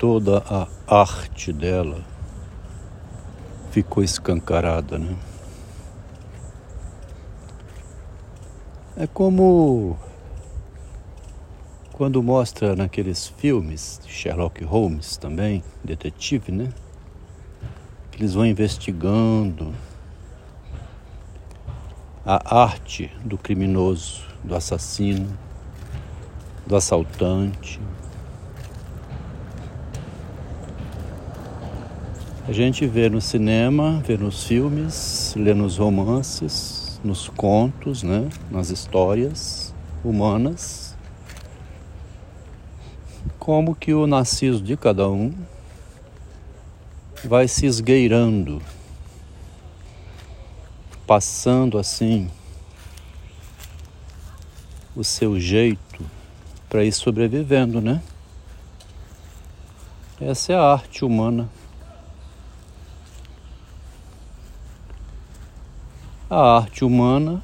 toda a arte dela ficou escancarada, né? É como quando mostra naqueles filmes de Sherlock Holmes também, detetive, né? Que eles vão investigando a arte do criminoso, do assassino, do assaltante. A gente vê no cinema, vê nos filmes, lê nos romances, nos contos, né? nas histórias humanas, como que o narciso de cada um vai se esgueirando, passando assim o seu jeito para ir sobrevivendo, né? Essa é a arte humana. A arte humana,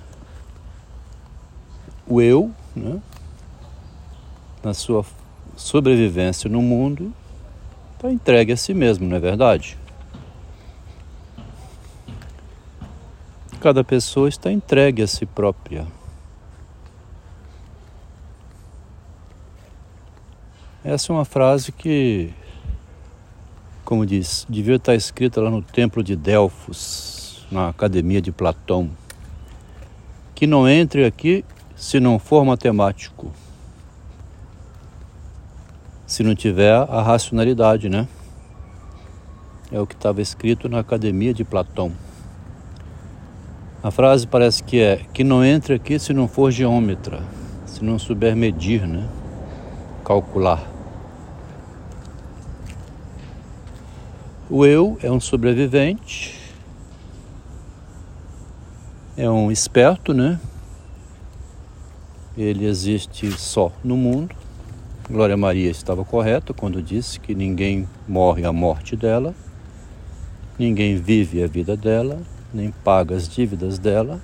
o eu, né? na sua sobrevivência no mundo, está entregue a si mesmo, não é verdade? Cada pessoa está entregue a si própria. Essa é uma frase que, como diz, devia estar escrita lá no templo de Delfos, na academia de Platão. Que não entre aqui se não for matemático. Se não tiver a racionalidade, né? É o que estava escrito na academia de Platão. A frase parece que é que não entre aqui se não for geômetra, se não souber medir, né? Calcular. O eu é um sobrevivente, é um esperto, né? Ele existe só no mundo. Glória Maria estava correta quando disse que ninguém morre a morte dela, ninguém vive a vida dela, nem paga as dívidas dela.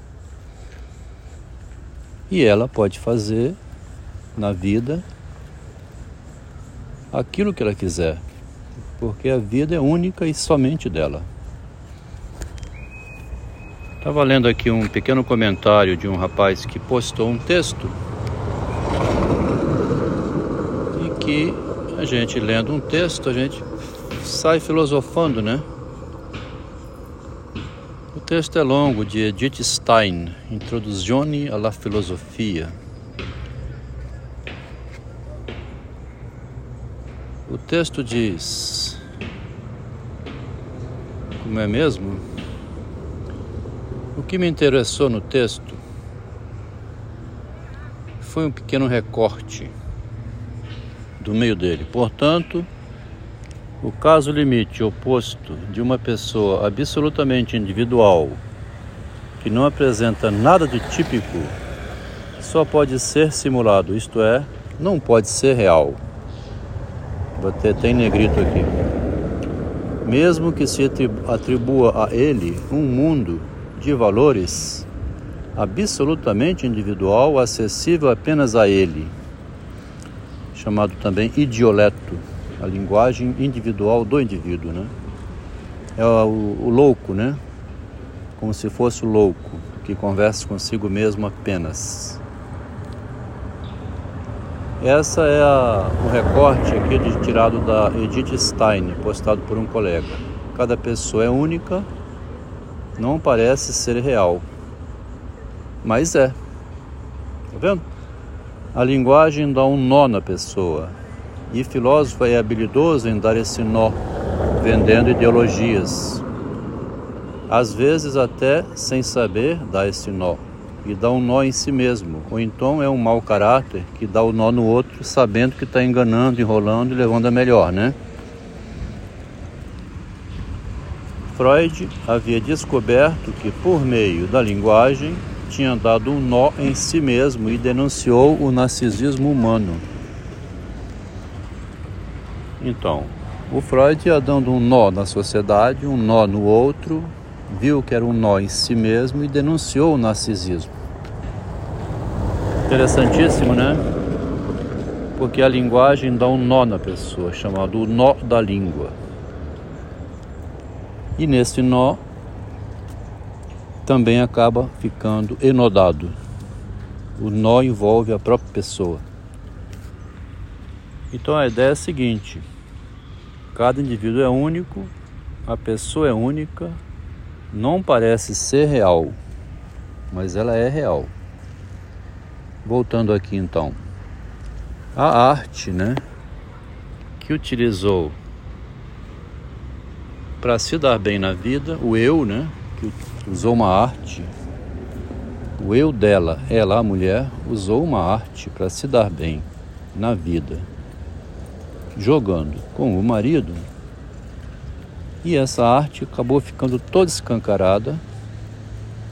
E ela pode fazer na vida aquilo que ela quiser porque a vida é única e somente dela. Estava lendo aqui um pequeno comentário de um rapaz que postou um texto e que a gente lendo um texto, a gente sai filosofando, né? O texto é longo, de Edith Stein, Introduzione alla Filosofia. O texto diz: Como é mesmo? O que me interessou no texto foi um pequeno recorte do meio dele. Portanto, o caso limite oposto de uma pessoa absolutamente individual, que não apresenta nada de típico, só pode ser simulado, isto é, não pode ser real. Vou ter até em negrito aqui. Mesmo que se atribua a ele um mundo de valores absolutamente individual, acessível apenas a ele, chamado também idioleto, a linguagem individual do indivíduo, né? É o, o louco, né? Como se fosse o louco que conversa consigo mesmo apenas. Essa é a, o recorte aqui de, tirado da Edith Stein, postado por um colega. Cada pessoa é única, não parece ser real, mas é. Tá vendo? A linguagem dá um nó na pessoa e filósofo é habilidoso em dar esse nó, vendendo ideologias. Às vezes até sem saber dar esse nó e dá um nó em si mesmo, ou então é um mau caráter que dá o nó no outro, sabendo que está enganando, enrolando e levando a melhor, né? Freud havia descoberto que, por meio da linguagem, tinha dado um nó em si mesmo e denunciou o narcisismo humano. Então, o Freud ia dando um nó na sociedade, um nó no outro, viu que era um nó em si mesmo e denunciou o narcisismo. Interessantíssimo, né? porque a linguagem dá um nó na pessoa, chamado o nó da língua. E nesse nó também acaba ficando enodado. O nó envolve a própria pessoa. Então a ideia é a seguinte: cada indivíduo é único, a pessoa é única, não parece ser real, mas ela é real. Voltando aqui então, a arte, né, que utilizou para se dar bem na vida, o eu, né, que usou uma arte, o eu dela, ela, a mulher, usou uma arte para se dar bem na vida, jogando com o marido. E essa arte acabou ficando toda escancarada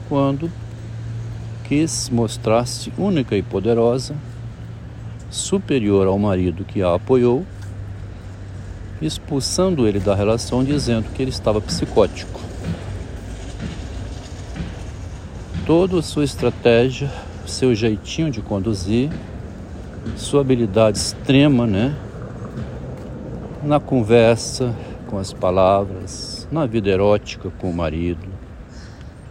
quando quis mostrar-se única e poderosa, superior ao marido que a apoiou, expulsando ele da relação, dizendo que ele estava psicótico. Toda a sua estratégia, seu jeitinho de conduzir, sua habilidade extrema, né? Na conversa, com as palavras, na vida erótica com o marido,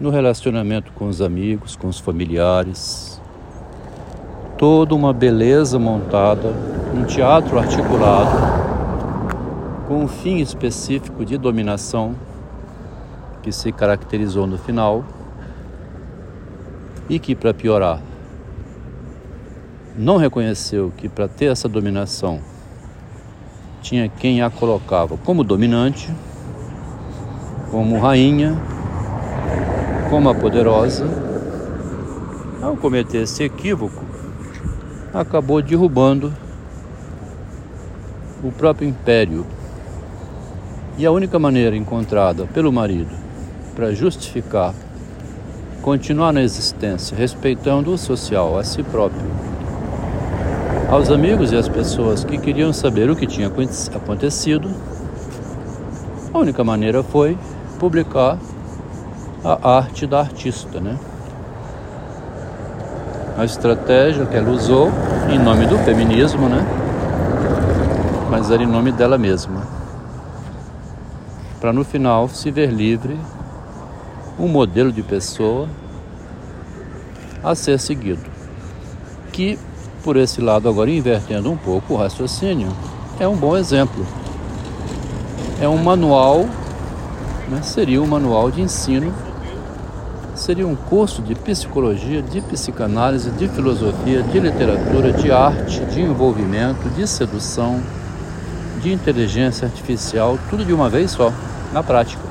no relacionamento com os amigos, com os familiares. Toda uma beleza montada, um teatro articulado, com um fim específico de dominação que se caracterizou no final e que, para piorar, não reconheceu que para ter essa dominação tinha quem a colocava como dominante, como rainha, como a poderosa. Ao cometer esse equívoco, acabou derrubando o próprio império. E a única maneira encontrada pelo marido para justificar continuar na existência, respeitando o social a si próprio aos amigos e às pessoas que queriam saber o que tinha acontecido, a única maneira foi publicar a arte da artista, né? A estratégia que ela usou em nome do feminismo, né? Mas era em nome dela mesma. Para no final se ver livre, um modelo de pessoa a ser seguido. Que por esse lado, agora invertendo um pouco o raciocínio, é um bom exemplo. É um manual, né, seria um manual de ensino, seria um curso de psicologia, de psicanálise, de filosofia, de literatura, de arte, de envolvimento, de sedução, de inteligência artificial, tudo de uma vez só, na prática.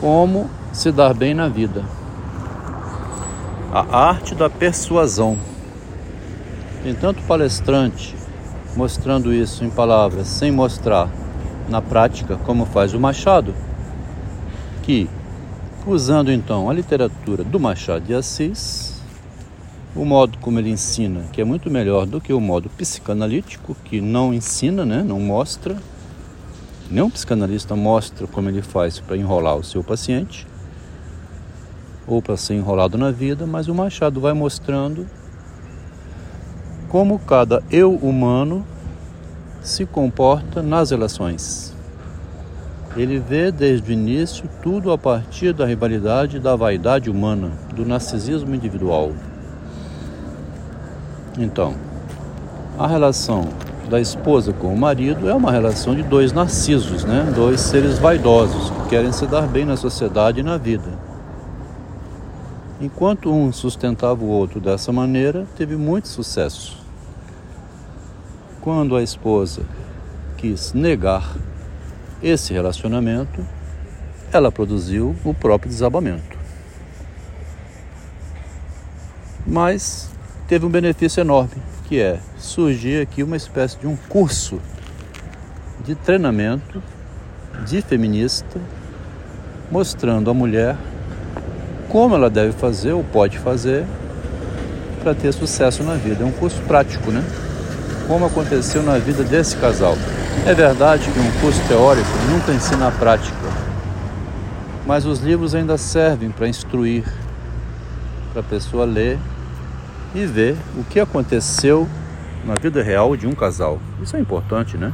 Como se dar bem na vida. A arte da persuasão. Tem tanto palestrante mostrando isso em palavras sem mostrar na prática como faz o Machado, que usando então a literatura do Machado de Assis, o modo como ele ensina, que é muito melhor do que o modo psicanalítico, que não ensina, né, não mostra. Nenhum psicanalista mostra como ele faz para enrolar o seu paciente ou para ser enrolado na vida, mas o Machado vai mostrando como cada eu humano se comporta nas relações. Ele vê desde o início tudo a partir da rivalidade da vaidade humana, do narcisismo individual. Então, a relação da esposa com o marido é uma relação de dois narcisos, né? dois seres vaidosos que querem se dar bem na sociedade e na vida. Enquanto um sustentava o outro dessa maneira, teve muito sucesso. Quando a esposa quis negar esse relacionamento, ela produziu o próprio desabamento. Mas teve um benefício enorme, que é surgir aqui uma espécie de um curso de treinamento de feminista, mostrando à mulher como ela deve fazer ou pode fazer para ter sucesso na vida. É um curso prático, né? como aconteceu na vida desse casal. É verdade que um curso teórico nunca ensina a prática, mas os livros ainda servem para instruir, para a pessoa ler e ver o que aconteceu na vida real de um casal. Isso é importante, né?